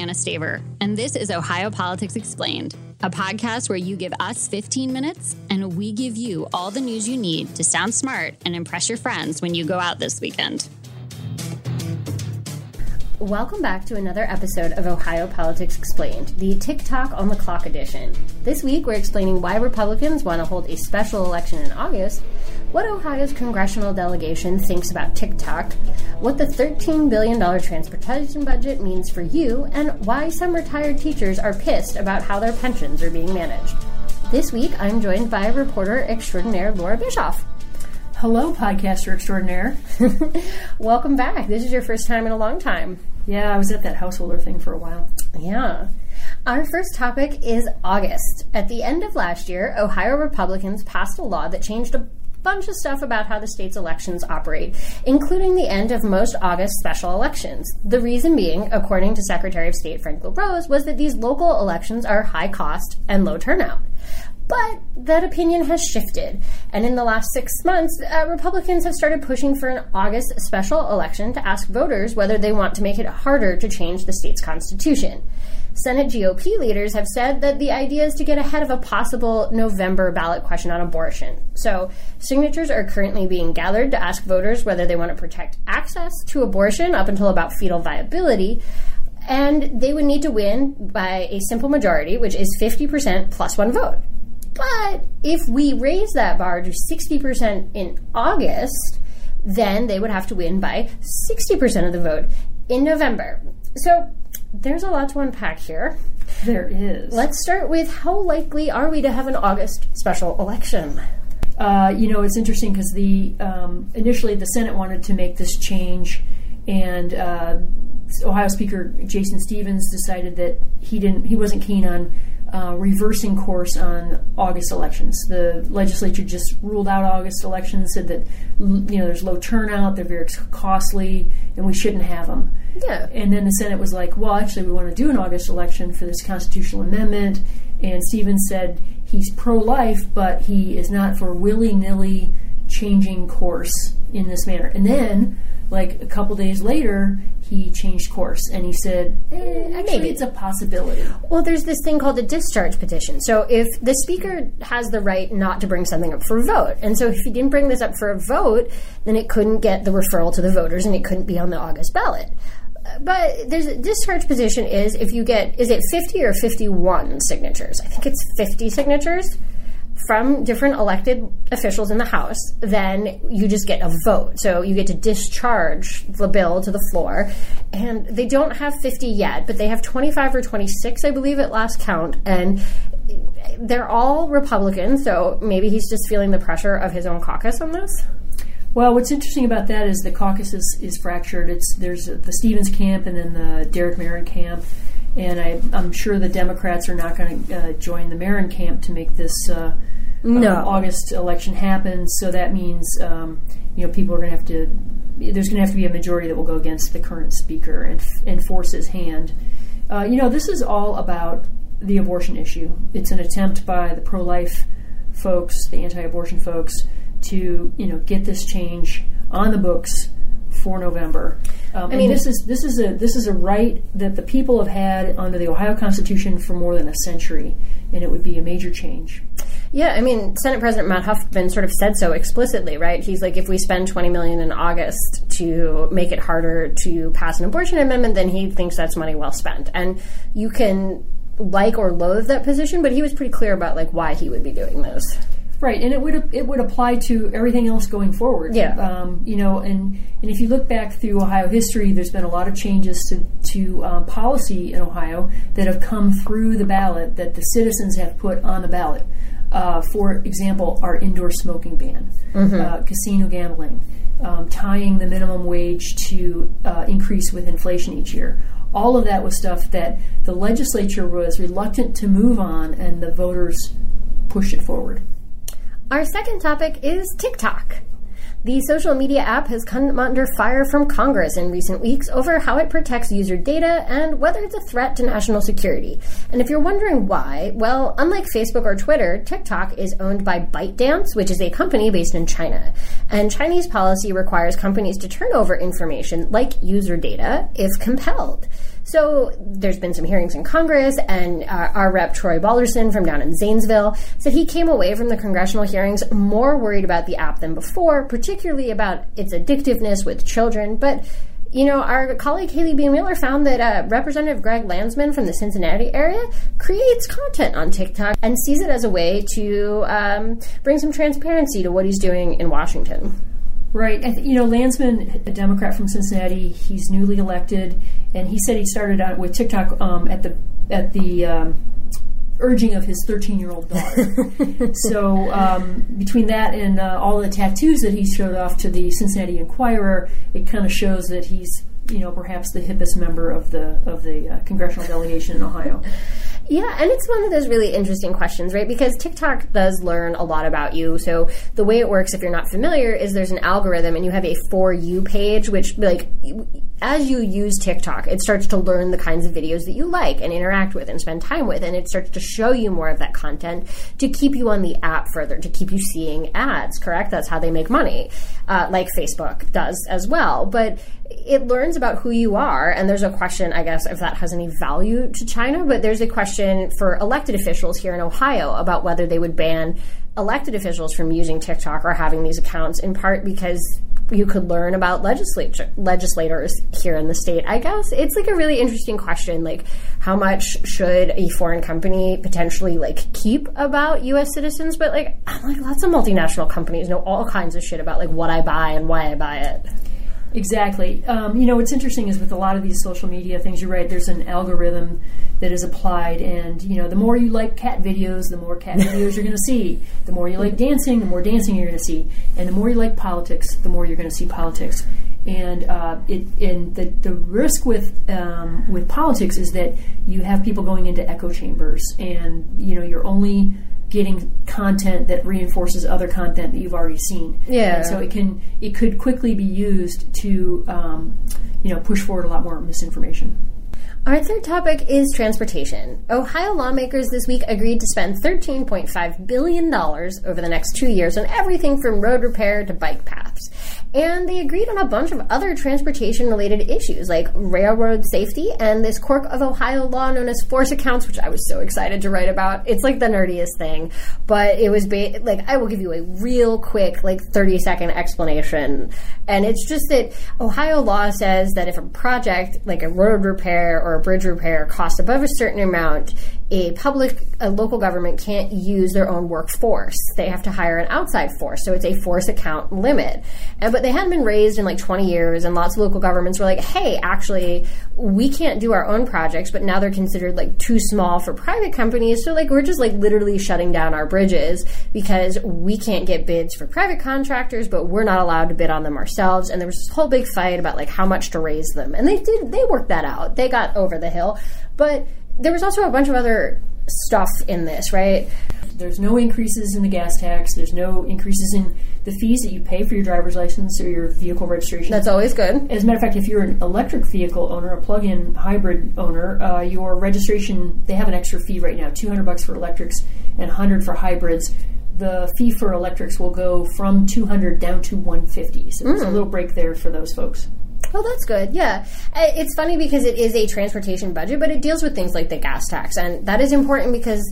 Anna Staver, and this is Ohio Politics Explained, a podcast where you give us 15 minutes and we give you all the news you need to sound smart and impress your friends when you go out this weekend. Welcome back to another episode of Ohio Politics Explained, the TikTok on the Clock edition. This week, we're explaining why Republicans want to hold a special election in August, what Ohio's congressional delegation thinks about TikTok, what the $13 billion transportation budget means for you, and why some retired teachers are pissed about how their pensions are being managed. This week, I'm joined by reporter extraordinaire Laura Bischoff. Hello, podcaster extraordinaire. Welcome back. This is your first time in a long time. Yeah, I was at that householder thing for a while. Yeah. Our first topic is August. At the end of last year, Ohio Republicans passed a law that changed a bunch of stuff about how the state's elections operate, including the end of most August special elections. The reason being, according to Secretary of State Frank LaRose, was that these local elections are high cost and low turnout. But that opinion has shifted. And in the last six months, uh, Republicans have started pushing for an August special election to ask voters whether they want to make it harder to change the state's constitution. Senate GOP leaders have said that the idea is to get ahead of a possible November ballot question on abortion. So, signatures are currently being gathered to ask voters whether they want to protect access to abortion up until about fetal viability. And they would need to win by a simple majority, which is 50% plus one vote. But if we raise that bar to 60% in August, then they would have to win by 60% of the vote in November. So there's a lot to unpack here. There is. Let's start with how likely are we to have an August special election? Uh, you know, it's interesting because the um, initially the Senate wanted to make this change, and uh, Ohio Speaker Jason Stephens decided that he didn't he wasn't keen on uh, reversing course on August elections. The legislature just ruled out August elections, said that you know there's low turnout, they're very costly, and we shouldn't have them. Yeah. And then the Senate was like, well, actually, we want to do an August election for this constitutional amendment. And Stephens said he's pro-life, but he is not for willy-nilly changing course in this manner. And then, like a couple days later, he changed course and he said, eh, actually, Maybe. it's a possibility. Well, there's this thing called a discharge petition. So if the speaker has the right not to bring something up for a vote, and so if he didn't bring this up for a vote, then it couldn't get the referral to the voters and it couldn't be on the August ballot. But there's a discharge petition is if you get is it 50 or 51 signatures? I think it's 50 signatures from different elected officials in the House, then you just get a vote. So you get to discharge the bill to the floor. And they don't have 50 yet, but they have 25 or 26, I believe, at last count. And they're all Republicans, so maybe he's just feeling the pressure of his own caucus on this. Well, what's interesting about that is the caucus is, is fractured. It's there's the Stephens camp and then the Derek Merrin camp, and I, am sure the Democrats are not going to uh, join the Merrin camp to make this uh, no. uh, August election happens. So that means um, you know people are going to have to. There's going to have to be a majority that will go against the current speaker and, and force his hand. Uh, you know, this is all about the abortion issue. It's an attempt by the pro-life folks, the anti-abortion folks, to you know get this change on the books for November. Um, I mean, this is this is a this is a right that the people have had under the Ohio Constitution for more than a century, and it would be a major change. Yeah, I mean, Senate President Matt Huffman sort of said so explicitly, right? He's like, if we spend twenty million in August to make it harder to pass an abortion amendment, then he thinks that's money well spent. And you can like or loathe that position, but he was pretty clear about like why he would be doing this. Right, and it would it would apply to everything else going forward. Yeah, um, you know, and and if you look back through Ohio history, there's been a lot of changes to to um, policy in Ohio that have come through the ballot that the citizens have put on the ballot. Uh, for example, our indoor smoking ban, mm-hmm. uh, casino gambling, um, tying the minimum wage to uh, increase with inflation each year. All of that was stuff that the legislature was reluctant to move on, and the voters pushed it forward. Our second topic is TikTok. The social media app has come under fire from Congress in recent weeks over how it protects user data and whether it's a threat to national security. And if you're wondering why, well, unlike Facebook or Twitter, TikTok is owned by ByteDance, which is a company based in China. And Chinese policy requires companies to turn over information like user data if compelled. So there's been some hearings in Congress, and uh, our rep Troy Balderson from down in Zanesville said he came away from the congressional hearings more worried about the app than before, particularly about its addictiveness with children. But you know, our colleague Haley BeMiller found that uh, Representative Greg Landsman from the Cincinnati area creates content on TikTok and sees it as a way to um, bring some transparency to what he's doing in Washington. Right. Th- you know, Landsman, a Democrat from Cincinnati, he's newly elected, and he said he started out with TikTok um, at the at the um, urging of his 13 year old daughter. so um, between that and uh, all the tattoos that he showed off to the Cincinnati Enquirer, it kind of shows that he's you know perhaps the hippest member of the of the uh, congressional delegation in Ohio. Yeah, and it's one of those really interesting questions, right? Because TikTok does learn a lot about you. So the way it works, if you're not familiar, is there's an algorithm and you have a for you page, which like as you use TikTok, it starts to learn the kinds of videos that you like and interact with and spend time with, and it starts to show you more of that content to keep you on the app further, to keep you seeing ads. Correct? That's how they make money, uh, like Facebook does as well. But it learns about who you are, and there's a question, I guess, if that has any value to China. But there's a question for elected officials here in Ohio about whether they would ban elected officials from using TikTok or having these accounts, in part because you could learn about legislature legislators here in the state. I guess it's like a really interesting question. Like, how much should a foreign company potentially like keep about U.S. citizens? But like, like lots of multinational companies know all kinds of shit about like what I buy and why I buy it. Exactly. Um, you know, what's interesting is with a lot of these social media things, you're right, there's an algorithm that is applied. And, you know, the more you like cat videos, the more cat videos you're going to see. The more you like dancing, the more dancing you're going to see. And the more you like politics, the more you're going to see politics. And uh, it and the, the risk with um, with politics is that you have people going into echo chambers, and you know you're only getting content that reinforces other content that you've already seen. Yeah. And so it can it could quickly be used to um, you know push forward a lot more misinformation. Our third topic is transportation. Ohio lawmakers this week agreed to spend $13.5 billion over the next two years on everything from road repair to bike paths. And they agreed on a bunch of other transportation related issues like railroad safety and this quirk of Ohio law known as force accounts, which I was so excited to write about. It's like the nerdiest thing, but it was ba- like, I will give you a real quick, like 30 second explanation. And it's just that Ohio law says that if a project like a road repair or a bridge repair costs above a certain amount, a public, a local government can't use their own workforce. They have to hire an outside force. So it's a force account limit. And, but they hadn't been raised in like 20 years, and lots of local governments were like, hey, actually, we can't do our own projects, but now they're considered like too small for private companies. So like we're just like literally shutting down our bridges because we can't get bids for private contractors, but we're not allowed to bid on them ourselves. And there was this whole big fight about like how much to raise them. And they did, they worked that out. They got over the hill. But there was also a bunch of other stuff in this, right? There's no increases in the gas tax. There's no increases in the fees that you pay for your driver's license or your vehicle registration. That's always good. As a matter of fact, if you're an electric vehicle owner, a plug-in hybrid owner, uh, your registration they have an extra fee right now, 200 bucks for electrics and 100 for hybrids. The fee for electrics will go from 200 down to 150. So there's a little break there for those folks. Oh, that's good. Yeah. It's funny because it is a transportation budget, but it deals with things like the gas tax. And that is important because,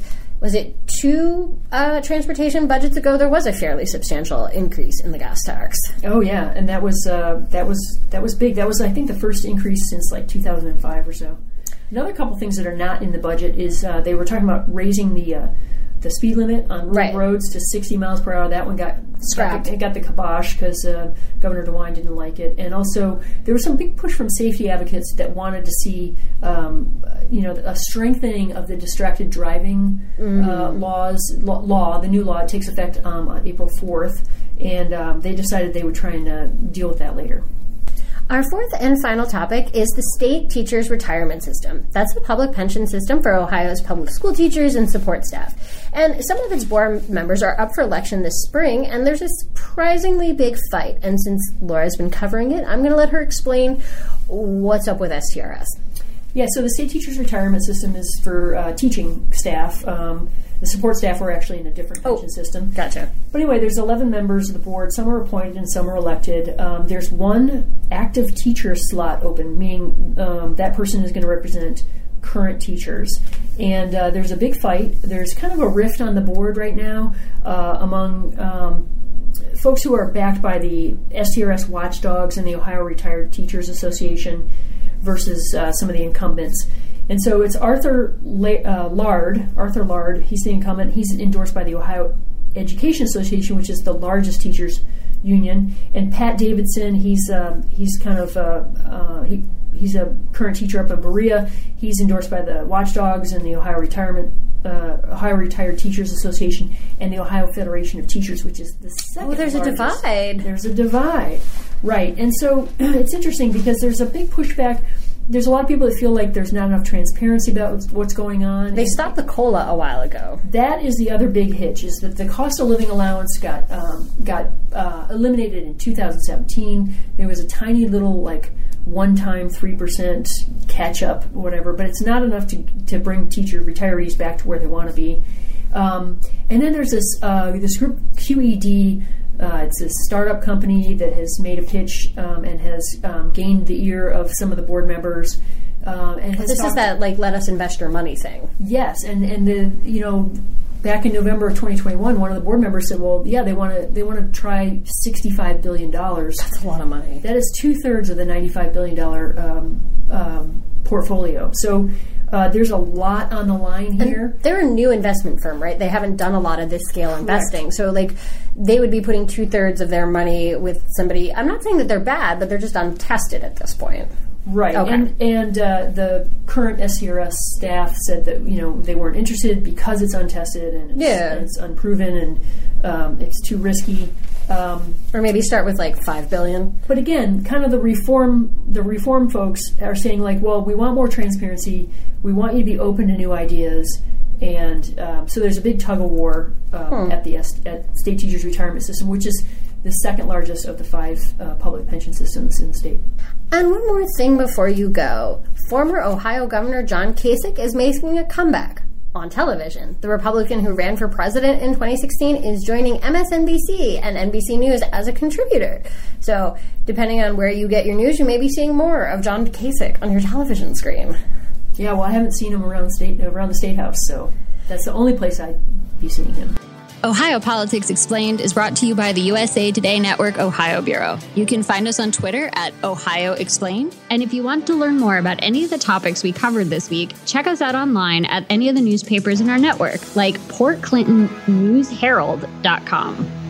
was it two uh, transportation budgets ago? There was a fairly substantial increase in the gas tax. Oh yeah, and that was uh, that was that was big. That was I think the first increase since like 2005 or so. Another couple things that are not in the budget is uh, they were talking about raising the uh, the speed limit on Right. roads to 60 miles per hour. That one got Scrapped. It got the kibosh because uh, Governor DeWine didn't like it, and also there was some big push from safety advocates that wanted to see, um, you know, a strengthening of the distracted driving uh, laws. Law, law, the new law, it takes effect um, on April 4th, and um, they decided they would try and uh, deal with that later. Our fourth and final topic is the state teachers retirement system. That's the public pension system for Ohio's public school teachers and support staff. And some of its board members are up for election this spring, and there's a surprisingly big fight. And since Laura's been covering it, I'm going to let her explain what's up with STRS. Yeah, so the state teachers retirement system is for uh, teaching staff. Um, the support staff are actually in a different Oh. system. Gotcha. But anyway, there's 11 members of the board. Some are appointed and some are elected. Um, there's one active teacher slot open, meaning um, that person is going to represent current teachers. And uh, there's a big fight. There's kind of a rift on the board right now uh, among um, folks who are backed by the STRS watchdogs and the Ohio Retired Teachers Association versus uh, some of the incumbents. And so it's Arthur La- uh, Lard. Arthur Lard, he's the incumbent. He's endorsed by the Ohio Education Association, which is the largest teachers union. And Pat Davidson, he's um, he's kind of uh, uh, he, he's a current teacher up in Berea. He's endorsed by the Watchdogs and the Ohio Retirement uh, Ohio Retired Teachers Association and the Ohio Federation of Teachers, which is the second. Oh, there's a divide. There's a divide, right? And so it's interesting because there's a big pushback. There's a lot of people that feel like there's not enough transparency about what's- going on. They stopped the cola a while ago. that is the other big hitch is that the cost of living allowance got um, got uh, eliminated in 2017. There was a tiny little like one-time three percent catch-up, whatever, but it's not enough to to bring teacher retirees back to where they want to be. Um, and then there's this uh, this group QED. Uh, it's a startup company that has made a pitch um, and has um, gained the ear of some of the board members. Uh, and has This is that like let us invest your money thing. Yes, and and the you know back in November of 2021, one of the board members said, "Well, yeah, they want to they want to try 65 billion dollars. That's a lot of money. That is two thirds of the 95 billion dollar um, um, portfolio. So." Uh, there's a lot on the line here. They're a new investment firm, right? They haven't done a lot of this scale investing. So, like, they would be putting two thirds of their money with somebody. I'm not saying that they're bad, but they're just untested at this point. Right, Okay. and and uh, the current STRS staff said that you know they weren't interested because it's untested and it's, Yeah. and it's unproven and um, it's too risky. Um, Or maybe start with like five billion. but again, kind of the reform the reform folks are saying like, well, we want more transparency. We want you to be open to new ideas, and um, so there's a big tug of war um, at the S- at state teachers retirement system, which is the second largest of the five uh, public pension systems in the state. And one more thing before you go. Former Ohio Governor John Kasich is making a comeback on television. The Republican who ran for president in 2016 is joining MSNBC and NBC News as a contributor. So, depending on where you get your news, you may be seeing more of John Kasich on your television screen. Yeah, well, I haven't seen him around state around the state house, so that's the only place I'd be seeing him. Ohio Politics Explained is brought to you by the USA Today Network Ohio Bureau. You can find us on Twitter at Ohio Explained. And if you want to learn more about any of the topics we covered this week, check us out online at any of the newspapers in our network, like PortClintonNewsHerald.com.